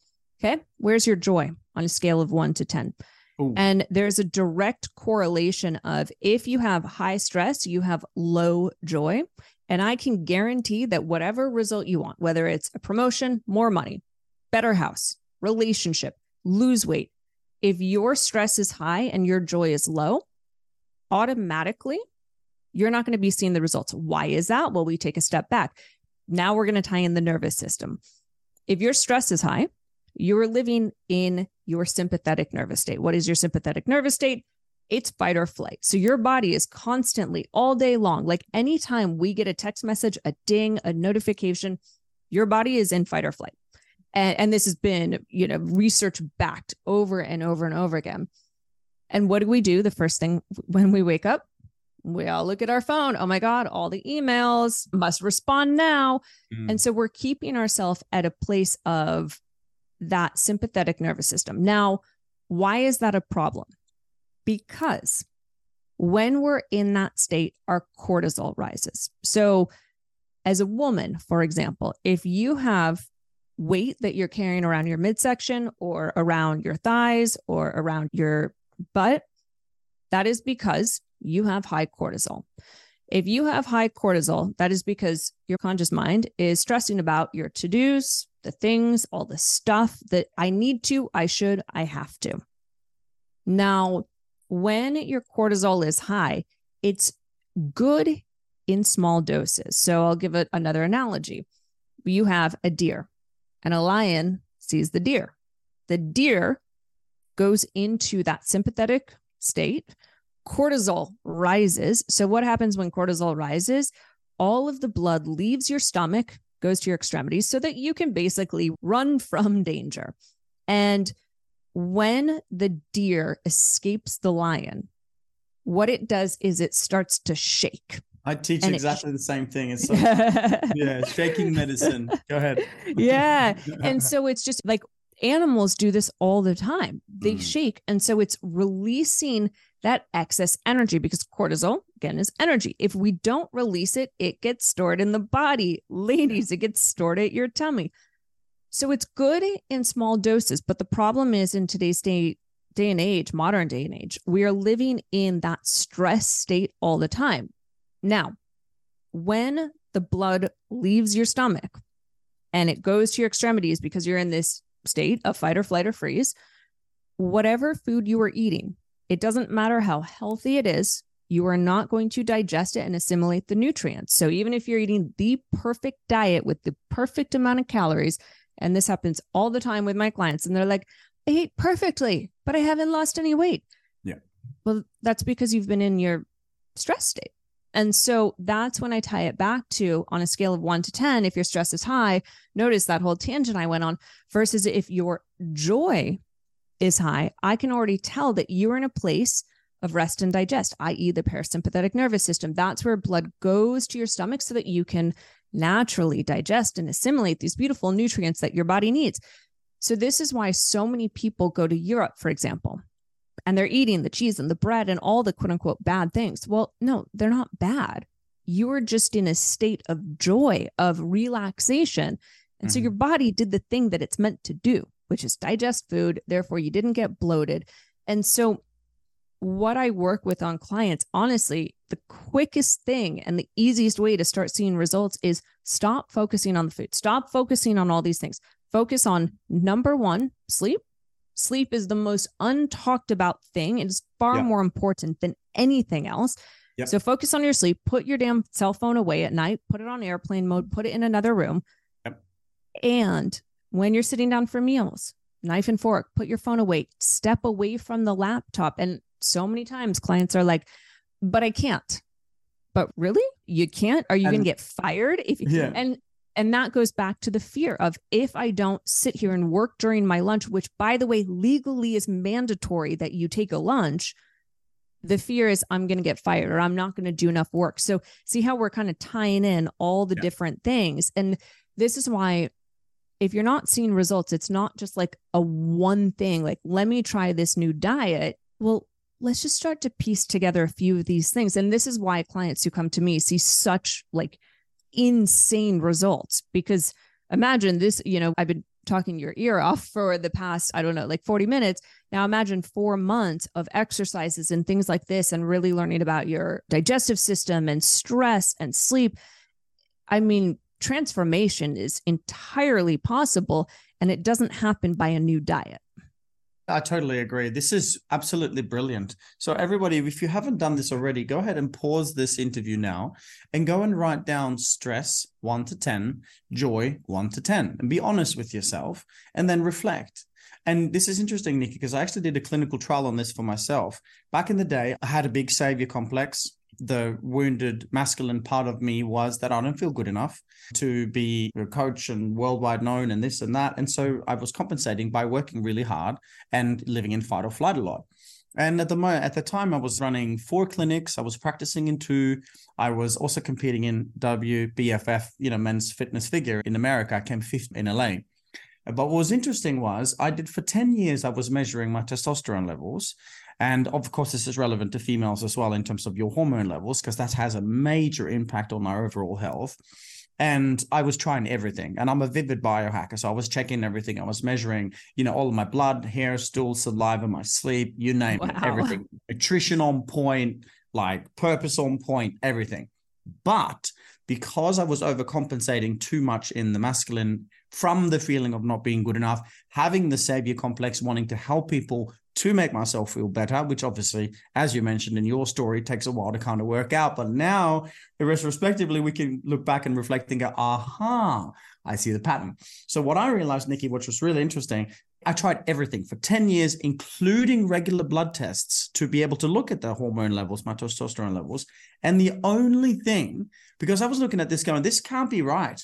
Okay. Where's your joy on a scale of one to 10? Ooh. And there's a direct correlation of if you have high stress, you have low joy. And I can guarantee that whatever result you want, whether it's a promotion, more money, better house, relationship, lose weight, if your stress is high and your joy is low, automatically you're not going to be seeing the results. Why is that? Well, we take a step back. Now we're going to tie in the nervous system. If your stress is high, you're living in your sympathetic nervous state. What is your sympathetic nervous state? It's fight or flight. So your body is constantly all day long. Like anytime we get a text message, a ding, a notification, your body is in fight or flight. And, and this has been, you know, research backed over and over and over again. And what do we do the first thing when we wake up? We all look at our phone. Oh my God, all the emails must respond now. Mm. And so we're keeping ourselves at a place of that sympathetic nervous system. Now, why is that a problem? Because when we're in that state, our cortisol rises. So, as a woman, for example, if you have weight that you're carrying around your midsection or around your thighs or around your butt, that is because you have high cortisol. If you have high cortisol, that is because your conscious mind is stressing about your to dos, the things, all the stuff that I need to, I should, I have to. Now, when your cortisol is high, it's good in small doses. So I'll give it another analogy. You have a deer, and a lion sees the deer. The deer goes into that sympathetic state cortisol rises. So, what happens when cortisol rises? All of the blood leaves your stomach, goes to your extremities so that you can basically run from danger. And when the deer escapes the lion, what it does is it starts to shake. I teach and exactly it, the same thing. It's like, yeah, shaking medicine. Go ahead. yeah. And so it's just like animals do this all the time. They mm. shake. And so it's releasing that excess energy because cortisol, again, is energy. If we don't release it, it gets stored in the body. Ladies, it gets stored at your tummy. So it's good in small doses. But the problem is in today's day, day and age, modern day and age, we are living in that stress state all the time. Now, when the blood leaves your stomach and it goes to your extremities because you're in this state of fight or flight or freeze, whatever food you are eating, it doesn't matter how healthy it is, you are not going to digest it and assimilate the nutrients. So even if you're eating the perfect diet with the perfect amount of calories, and this happens all the time with my clients, and they're like, I ate perfectly, but I haven't lost any weight. Yeah. Well, that's because you've been in your stress state. And so that's when I tie it back to on a scale of one to 10, if your stress is high, notice that whole tangent I went on versus if your joy is high, I can already tell that you're in a place of rest and digest, i.e., the parasympathetic nervous system. That's where blood goes to your stomach so that you can naturally digest and assimilate these beautiful nutrients that your body needs. So, this is why so many people go to Europe, for example, and they're eating the cheese and the bread and all the quote unquote bad things. Well, no, they're not bad. You are just in a state of joy, of relaxation. And mm-hmm. so your body did the thing that it's meant to do, which is digest food. Therefore, you didn't get bloated. And so, what I work with on clients, honestly, the quickest thing and the easiest way to start seeing results is stop focusing on the food, stop focusing on all these things. Focus on number one, sleep, Sleep is the most untalked about thing. It is far yeah. more important than anything else. Yep. So focus on your sleep. Put your damn cell phone away at night. Put it on airplane mode. Put it in another room. Yep. And when you're sitting down for meals, knife and fork, put your phone away. Step away from the laptop. And so many times clients are like, but I can't. But really? You can't? Are you going to get fired if you yeah. and and that goes back to the fear of if I don't sit here and work during my lunch, which by the way, legally is mandatory that you take a lunch, the fear is I'm going to get fired or I'm not going to do enough work. So, see how we're kind of tying in all the yeah. different things. And this is why, if you're not seeing results, it's not just like a one thing, like, let me try this new diet. Well, let's just start to piece together a few of these things. And this is why clients who come to me see such like insane results because imagine this, you know, I've been talking your ear off for the past, I don't know, like 40 minutes. Now imagine four months of exercises and things like this and really learning about your digestive system and stress and sleep. I mean, transformation is entirely possible and it doesn't happen by a new diet. I totally agree. This is absolutely brilliant. So, everybody, if you haven't done this already, go ahead and pause this interview now and go and write down stress one to 10, joy one to 10, and be honest with yourself and then reflect. And this is interesting, Nikki, because I actually did a clinical trial on this for myself. Back in the day, I had a big savior complex the wounded masculine part of me was that I don't feel good enough to be a coach and worldwide known and this and that. And so I was compensating by working really hard and living in fight or flight a lot. And at the moment, at the time, I was running four clinics. I was practicing in two. I was also competing in WBFF, you know, men's fitness figure in America. I came fifth in LA. But what was interesting was I did for 10 years, I was measuring my testosterone levels. And of course, this is relevant to females as well in terms of your hormone levels, because that has a major impact on our overall health. And I was trying everything. And I'm a vivid biohacker. So I was checking everything. I was measuring, you know, all of my blood, hair, stool, saliva, my sleep, you name wow. it, everything. Nutrition on point, like purpose on point, everything. But because I was overcompensating too much in the masculine from the feeling of not being good enough, having the savior complex, wanting to help people to make myself feel better, which obviously, as you mentioned in your story, takes a while to kind of work out. But now, retrospectively, we can look back and reflect and go, aha, I see the pattern. So, what I realized, Nikki, which was really interesting, I tried everything for 10 years, including regular blood tests to be able to look at the hormone levels, my testosterone levels. And the only thing, because I was looking at this going, this can't be right.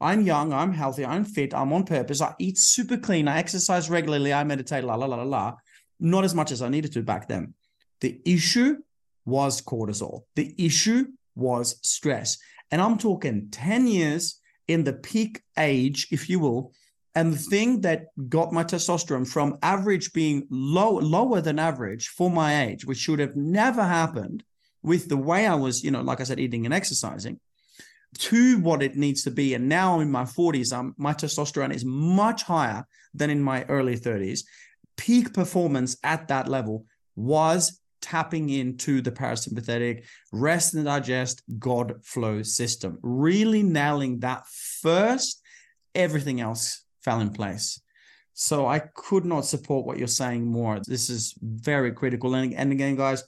I'm young, I'm healthy, I'm fit, I'm on purpose, I eat super clean, I exercise regularly, I meditate, la la la la la not as much as I needed to back then. The issue was cortisol. The issue was stress. And I'm talking 10 years in the peak age, if you will. And the thing that got my testosterone from average being low, lower than average for my age, which should have never happened with the way I was, you know, like I said, eating and exercising, to what it needs to be. And now I'm in my 40s, I'm, um, my testosterone is much higher than in my early 30s peak performance at that level was tapping into the parasympathetic rest and digest God flow system. Really nailing that first, everything else fell in place. So I could not support what you're saying more. This is very critical. And, and again, guys,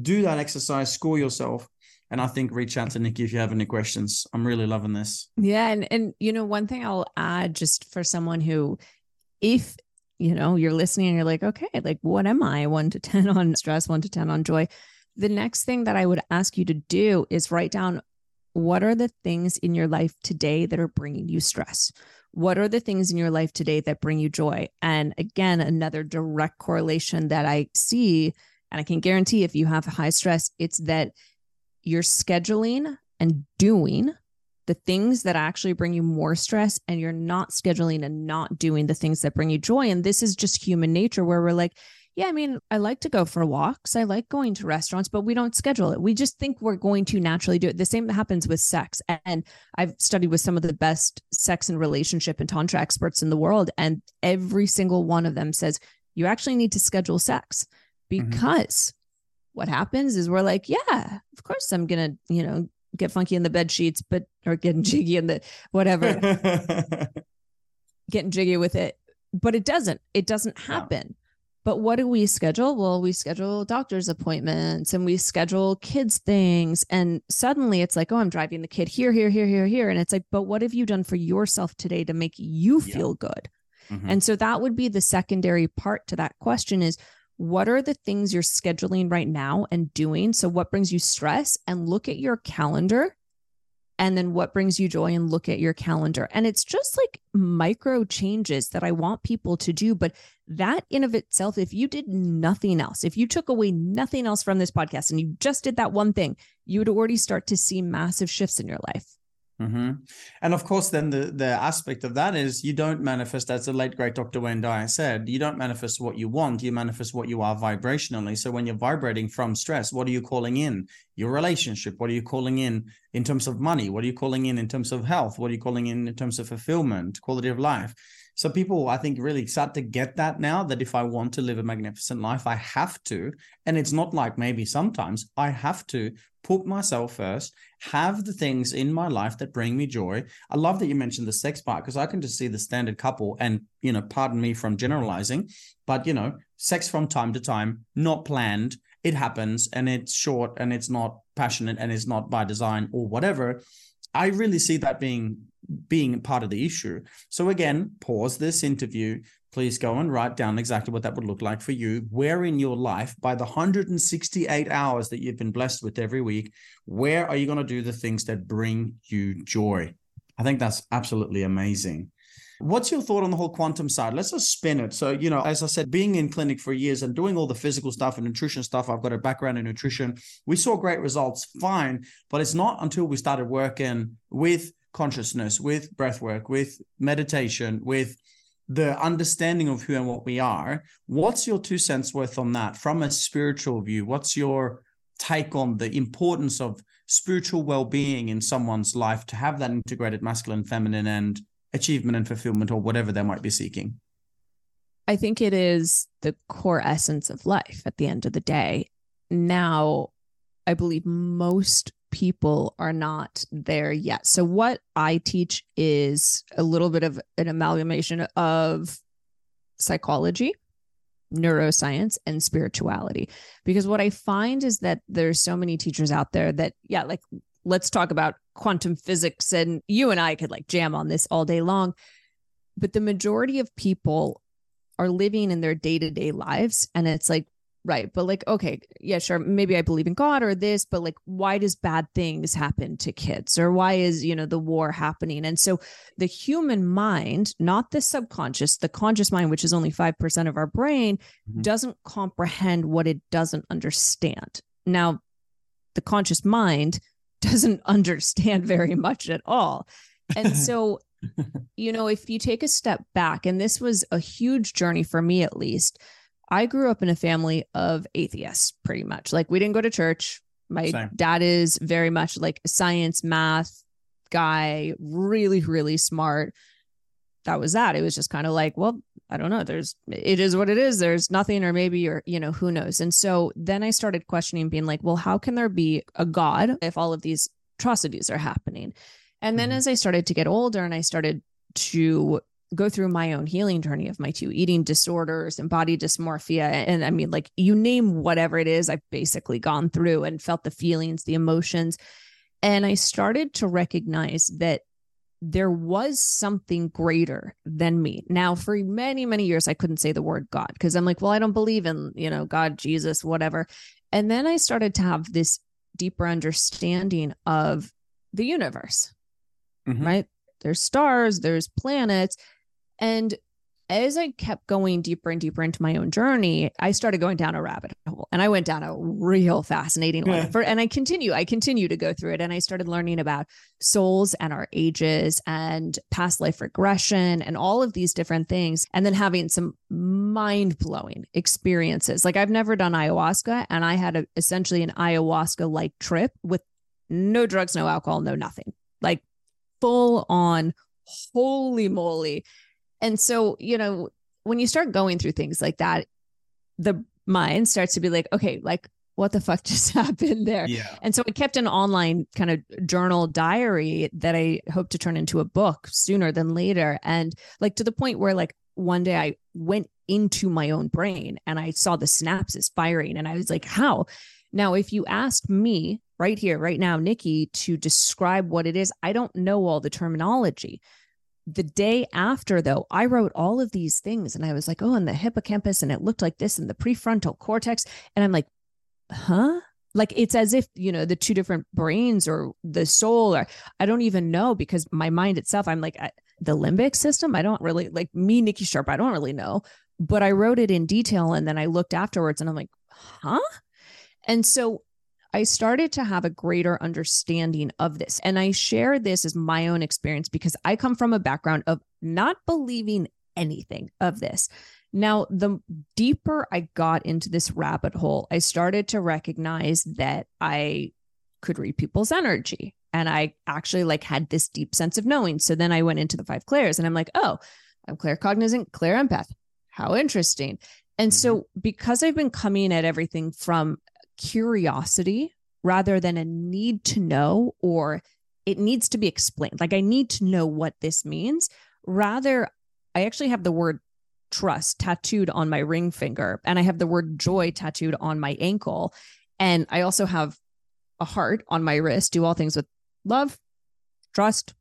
do that exercise, score yourself. And I think reach out to Nikki if you have any questions. I'm really loving this. Yeah. And and you know, one thing I'll add just for someone who if you know, you're listening and you're like, okay, like what am I? One to 10 on stress, one to 10 on joy. The next thing that I would ask you to do is write down what are the things in your life today that are bringing you stress? What are the things in your life today that bring you joy? And again, another direct correlation that I see, and I can guarantee if you have high stress, it's that you're scheduling and doing the things that actually bring you more stress and you're not scheduling and not doing the things that bring you joy. And this is just human nature where we're like, yeah, I mean, I like to go for walks. I like going to restaurants, but we don't schedule it. We just think we're going to naturally do it. The same happens with sex. And I've studied with some of the best sex and relationship and tantra experts in the world. And every single one of them says, you actually need to schedule sex mm-hmm. because mm-hmm. what happens is we're like, yeah, of course I'm going to, you know, get funky in the bed sheets, but, or getting jiggy in the whatever, getting jiggy with it. But it doesn't, it doesn't happen. But what do we schedule? Well, we schedule doctor's appointments and we schedule kids' things. And suddenly it's like, oh, I'm driving the kid here, here, here, here, here. And it's like, but what have you done for yourself today to make you feel good? Mm-hmm. And so that would be the secondary part to that question is what are the things you're scheduling right now and doing? So what brings you stress? And look at your calendar and then what brings you joy and look at your calendar and it's just like micro changes that i want people to do but that in of itself if you did nothing else if you took away nothing else from this podcast and you just did that one thing you would already start to see massive shifts in your life Mm-hmm. And of course, then the, the aspect of that is you don't manifest, as the late great Dr. Wayne Dyer said, you don't manifest what you want, you manifest what you are vibrationally. So when you're vibrating from stress, what are you calling in? Your relationship. What are you calling in in terms of money? What are you calling in in terms of health? What are you calling in in terms of fulfillment, quality of life? So people, I think, really start to get that now that if I want to live a magnificent life, I have to. And it's not like maybe sometimes I have to put myself first, have the things in my life that bring me joy. I love that you mentioned the sex part because I can just see the standard couple and, you know, pardon me from generalizing, but, you know, sex from time to time, not planned. It happens and it's short and it's not passionate and it's not by design or whatever. I really see that being being part of the issue. So again, pause this interview. Please go and write down exactly what that would look like for you. Where in your life, by the 168 hours that you've been blessed with every week, where are you going to do the things that bring you joy? I think that's absolutely amazing. What's your thought on the whole quantum side? Let's just spin it. So, you know, as I said, being in clinic for years and doing all the physical stuff and nutrition stuff, I've got a background in nutrition. We saw great results, fine, but it's not until we started working with consciousness, with breath work, with meditation, with the understanding of who and what we are. What's your two cents worth on that from a spiritual view? What's your take on the importance of spiritual well-being in someone's life to have that integrated masculine, feminine, and achievement and fulfillment, or whatever they might be seeking? I think it is the core essence of life at the end of the day. Now, I believe most people are not there yet. So, what I teach is a little bit of an amalgamation of psychology, neuroscience, and spirituality. Because what I find is that there's so many teachers out there that, yeah, like let's talk about quantum physics, and you and I could like jam on this all day long. But the majority of people are living in their day to day lives. And it's like, Right. But like, okay, yeah, sure. Maybe I believe in God or this, but like, why does bad things happen to kids? Or why is, you know, the war happening? And so the human mind, not the subconscious, the conscious mind, which is only 5% of our brain, mm-hmm. doesn't comprehend what it doesn't understand. Now, the conscious mind doesn't understand very much at all. And so, you know, if you take a step back, and this was a huge journey for me at least I grew up in a family of atheists, pretty much. Like we didn't go to church. My Same. dad is very much like a science, math guy, really, really smart. That was that. It was just kind of like, well, I don't know. There's, it is what it is. There's nothing, or maybe, or, you know, who knows. And so then I started questioning, being like, well, how can there be a God if all of these atrocities are happening? And then mm-hmm. as I started to get older and I started to go through my own healing journey of my two eating disorders and body dysmorphia. And I mean, like you name whatever it is, I've basically gone through and felt the feelings, the emotions. And I started to recognize that there was something greater than me. Now, for many, many years, I couldn't say the word God because I'm like, well, I don't believe in, you know, God, Jesus, whatever. And then I started to have this deeper understanding of the universe, mm-hmm. right? There's stars, there's planets, and as I kept going deeper and deeper into my own journey, I started going down a rabbit hole and I went down a real fascinating one. For, and I continue, I continue to go through it. And I started learning about souls and our ages and past life regression and all of these different things. And then having some mind blowing experiences. Like I've never done ayahuasca, and I had a, essentially an ayahuasca like trip with no drugs, no alcohol, no nothing, like full on, holy moly. And so, you know, when you start going through things like that, the mind starts to be like, okay, like what the fuck just happened there? Yeah. And so I kept an online kind of journal diary that I hope to turn into a book sooner than later. And like to the point where like one day I went into my own brain and I saw the synapses firing and I was like, how? Now, if you ask me right here, right now, Nikki, to describe what it is, I don't know all the terminology. The day after, though, I wrote all of these things and I was like, oh, and the hippocampus, and it looked like this, and the prefrontal cortex. And I'm like, huh? Like it's as if, you know, the two different brains or the soul, or I don't even know because my mind itself, I'm like, I, the limbic system, I don't really like me, Nikki Sharp, I don't really know. But I wrote it in detail and then I looked afterwards and I'm like, huh? And so I started to have a greater understanding of this. And I share this as my own experience because I come from a background of not believing anything of this. Now, the deeper I got into this rabbit hole, I started to recognize that I could read people's energy and I actually like had this deep sense of knowing. So then I went into the five clairs and I'm like, oh, I'm claircognizant, clear empath. How interesting. And mm-hmm. so because I've been coming at everything from curiosity rather than a need to know or it needs to be explained, like I need to know what this means, rather I actually have the word trust tattooed on my ring finger and I have the word joy tattooed on my ankle. And I also have a heart on my wrist, do all things with love, trust,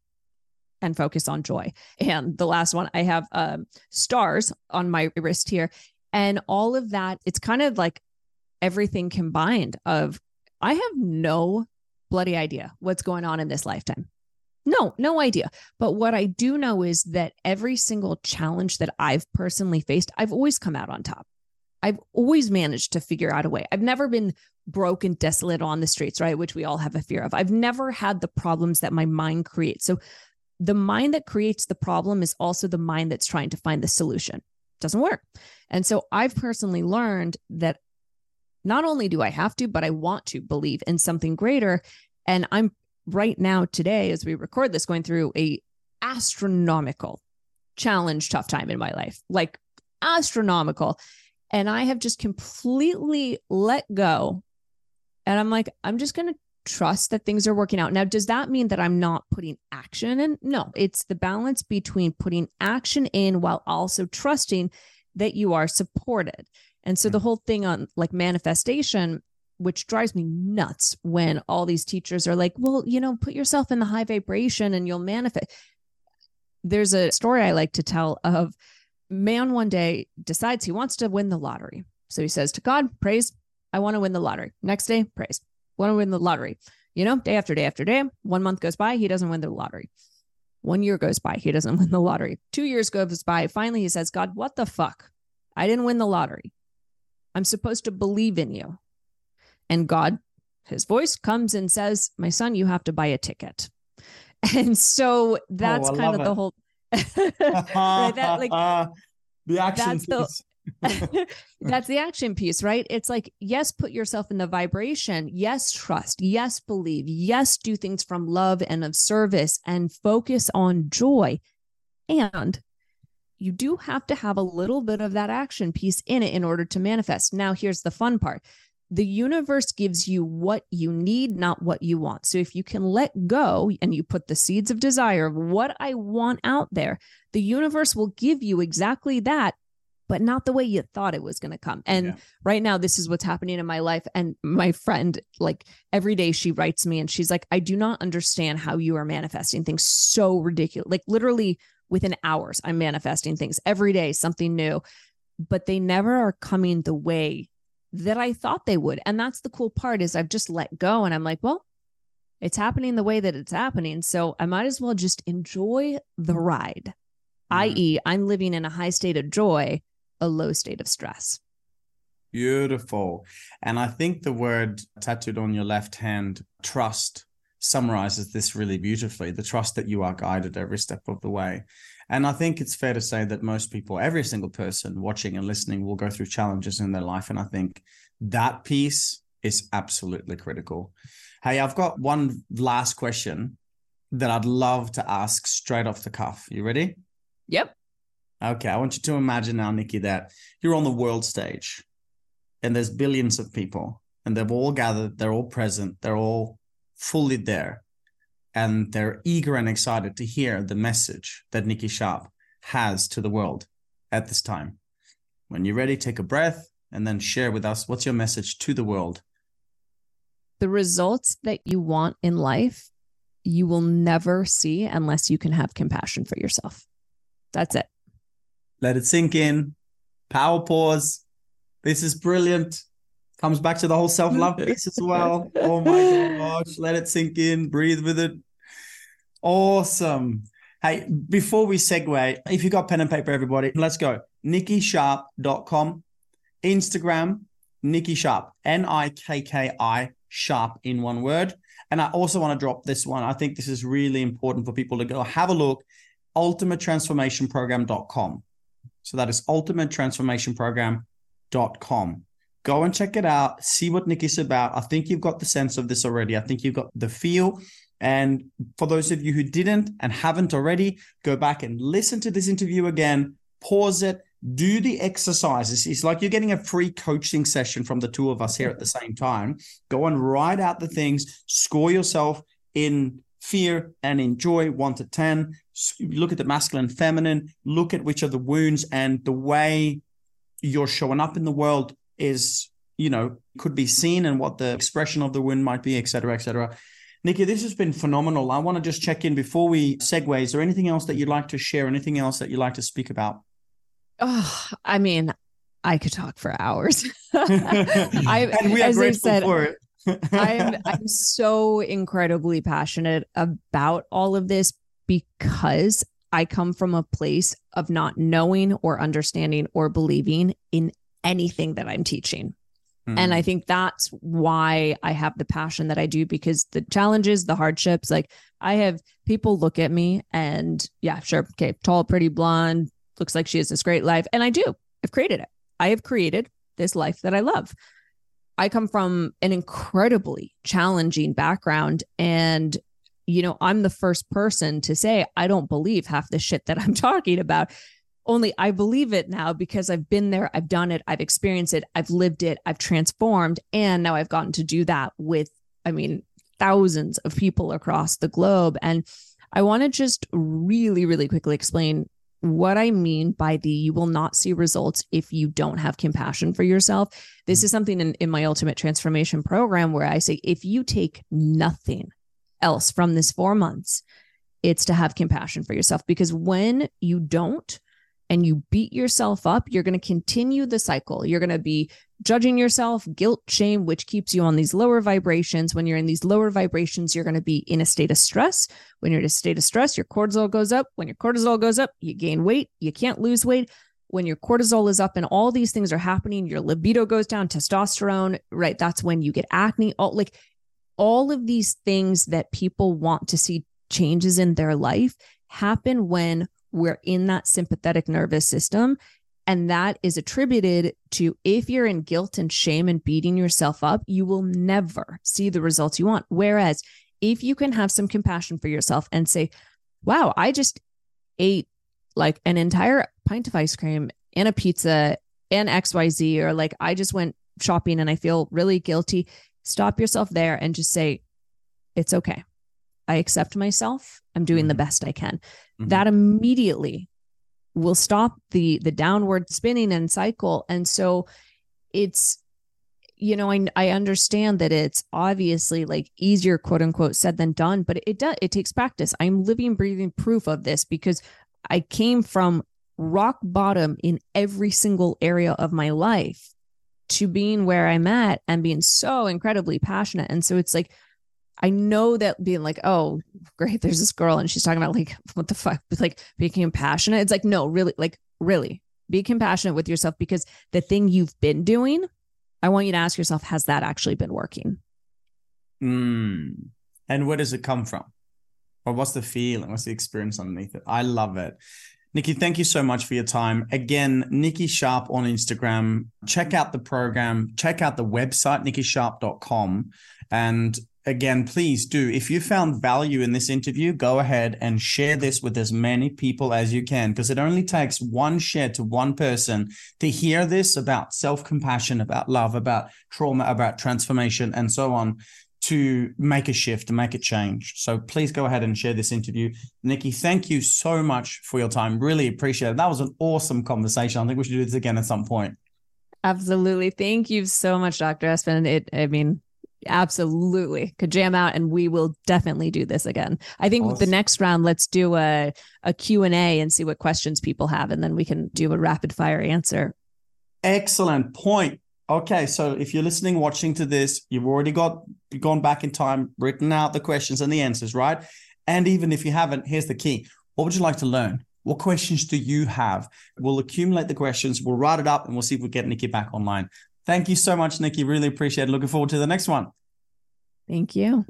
and focus on joy. And the last one, I have um, stars on my wrist here. And all of that, it's kind of like everything combined of I have no bloody idea what's going on in this lifetime. No, no idea. But what I do know is that every single challenge that I've personally faced, I've always come out on top. I've always managed to figure out a way. I've never been broken, desolate on the streets, right? Which we all have a fear of. I've never had the problems that my mind creates. So the mind that creates the problem is also the mind that's trying to find the solution. It Doesn't work. And so I've personally learned that not only do I have to, but I want to believe in something greater. And I'm right now today as we record this going through a astronomical challenge tough time in my life like astronomical. And i have just completely let go. And i'm like i'm just going to trust that things are working out. Now does that mean that i'm not putting action in? No it's the balance between putting action in while also trusting that you are supported and so the mm. whole thing on like manifestation which drives me nuts when all these teachers are like, well, you know, put yourself in the high vibration and you'll manifest. There's a story I like to tell of man one day decides he wants to win the lottery. So he says to God, praise, I want to win the lottery. Next day, praise, want to win the lottery. You know, day after day after day, one month goes by, he doesn't win the lottery. One year goes by, he doesn't win the lottery. Two years goes by. Finally, he says, God, what the fuck? I didn't win the lottery. I'm supposed to believe in you. And God, his voice comes and says, My son, you have to buy a ticket. And so oh, that's oh, kind of it. the whole right, that, like, the action that's the, that's the action piece, right? It's like, yes, put yourself in the vibration. Yes, trust. Yes, believe. Yes, do things from love and of service and focus on joy. And you do have to have a little bit of that action piece in it in order to manifest. Now, here's the fun part the universe gives you what you need, not what you want. So if you can let go and you put the seeds of desire of what I want out there, the universe will give you exactly that, but not the way you thought it was going to come. And yeah. right now, this is what's happening in my life. And my friend, like every day, she writes me and she's like, I do not understand how you are manifesting things so ridiculous. Like literally within hours, I'm manifesting things every day, something new, but they never are coming the way that I thought they would. And that's the cool part is I've just let go and I'm like, well, it's happening the way that it's happening. So I might as well just enjoy the ride, mm-hmm. i.e., I'm living in a high state of joy, a low state of stress. Beautiful. And I think the word tattooed on your left hand, trust, summarizes this really beautifully the trust that you are guided every step of the way. And I think it's fair to say that most people, every single person watching and listening, will go through challenges in their life. And I think that piece is absolutely critical. Hey, I've got one last question that I'd love to ask straight off the cuff. You ready? Yep. Okay. I want you to imagine now, Nikki, that you're on the world stage and there's billions of people and they've all gathered, they're all present, they're all fully there and they're eager and excited to hear the message that Nikki Sharp has to the world at this time. When you're ready, take a breath and then share with us what's your message to the world. The results that you want in life, you will never see unless you can have compassion for yourself. That's it. Let it sink in. Power pause. This is brilliant. Comes back to the whole self love piece as well. Oh my gosh. Let it sink in. Breathe with it. Awesome. Hey, before we segue, if you got pen and paper, everybody, let's go. NikkiSharp.com, Instagram, Nikki Sharp, N I K K I Sharp in one word. And I also want to drop this one. I think this is really important for people to go have a look. UltimateTransformationProgram.com. So that is UltimateTransformationProgram.com. Go and check it out. See what Nikki's about. I think you've got the sense of this already. I think you've got the feel. And for those of you who didn't and haven't already, go back and listen to this interview again, pause it, do the exercises. It's like you're getting a free coaching session from the two of us here at the same time. Go and write out the things, score yourself in fear and in joy, one to 10. Look at the masculine, feminine, look at which are the wounds and the way you're showing up in the world is, you know, could be seen and what the expression of the wound might be, et cetera, et cetera. Nikki, this has been phenomenal. I want to just check in before we segue. Is there anything else that you'd like to share? Anything else that you'd like to speak about? Oh, I mean, I could talk for hours. I, and we are grateful said, for it. I'm I'm so incredibly passionate about all of this because I come from a place of not knowing or understanding or believing in anything that I'm teaching. And I mm. think that's why I have the passion that I do because the challenges, the hardships, like I have people look at me and yeah, sure. Okay. Tall, pretty blonde, looks like she has this great life. And I do. I've created it. I have created this life that I love. I come from an incredibly challenging background. And, you know, I'm the first person to say, I don't believe half the shit that I'm talking about. Only I believe it now because I've been there, I've done it, I've experienced it, I've lived it, I've transformed. And now I've gotten to do that with, I mean, thousands of people across the globe. And I want to just really, really quickly explain what I mean by the you will not see results if you don't have compassion for yourself. This mm. is something in, in my ultimate transformation program where I say, if you take nothing else from this four months, it's to have compassion for yourself. Because when you don't, and you beat yourself up, you're going to continue the cycle. You're going to be judging yourself, guilt, shame, which keeps you on these lower vibrations. When you're in these lower vibrations, you're going to be in a state of stress. When you're in a state of stress, your cortisol goes up. When your cortisol goes up, you gain weight. You can't lose weight. When your cortisol is up and all these things are happening, your libido goes down, testosterone, right? That's when you get acne. All like all of these things that people want to see changes in their life happen when we're in that sympathetic nervous system. And that is attributed to if you're in guilt and shame and beating yourself up, you will never see the results you want. Whereas if you can have some compassion for yourself and say, wow, I just ate like an entire pint of ice cream and a pizza and XYZ, or like I just went shopping and I feel really guilty, stop yourself there and just say, it's okay. I accept myself. I'm doing the mm-hmm. best I can. Mm-hmm. That immediately will stop the the downward spinning and cycle. And so it's you know, I I understand that it's obviously like easier, quote unquote, said than done, but it does it takes practice. I'm living, breathing proof of this because I came from rock bottom in every single area of my life to being where I'm at and being so incredibly passionate. And so it's like I know that being like, oh, great, there's this girl and she's talking about like, what the fuck, like being compassionate. It's like, no, really, like, really be compassionate with yourself because the thing you've been doing, I want you to ask yourself, has that actually been working? Mm. And where does it come from? Or what's the feeling? What's the experience underneath it? I love it. Nikki, thank you so much for your time. Again, Nikki Sharp on Instagram. Check out the program, check out the website, nikkisharp.com. And again, please do. If you found value in this interview, go ahead and share this with as many people as you can, because it only takes one share to one person to hear this about self compassion, about love, about trauma, about transformation, and so on to make a shift, to make a change. So please go ahead and share this interview. Nikki, thank you so much for your time. Really appreciate it. That was an awesome conversation. I think we should do this again at some point. Absolutely. Thank you so much, Dr. Espen. It, I mean, absolutely. Could jam out and we will definitely do this again. I think awesome. the next round let's do a, a q&a and see what questions people have and then we can do a rapid fire answer. Excellent point. Okay so if you're listening watching to this you've already got gone back in time written out the questions and the answers right? And even if you haven't here's the key. What would you like to learn? What questions do you have? We'll accumulate the questions we'll write it up and we'll see if we get nikki back online Thank you so much, Nikki. Really appreciate it. Looking forward to the next one. Thank you.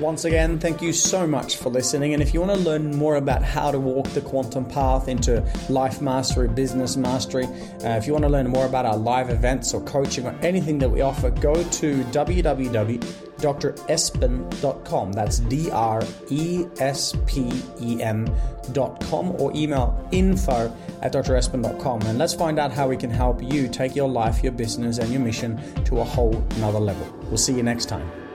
Once again, thank you so much for listening. And if you want to learn more about how to walk the quantum path into life mastery, business mastery, uh, if you want to learn more about our live events or coaching or anything that we offer, go to www.drespen.com. That's D R E S P E N.com or email info at drespen.com. And let's find out how we can help you take your life, your business, and your mission to a whole another level. We'll see you next time.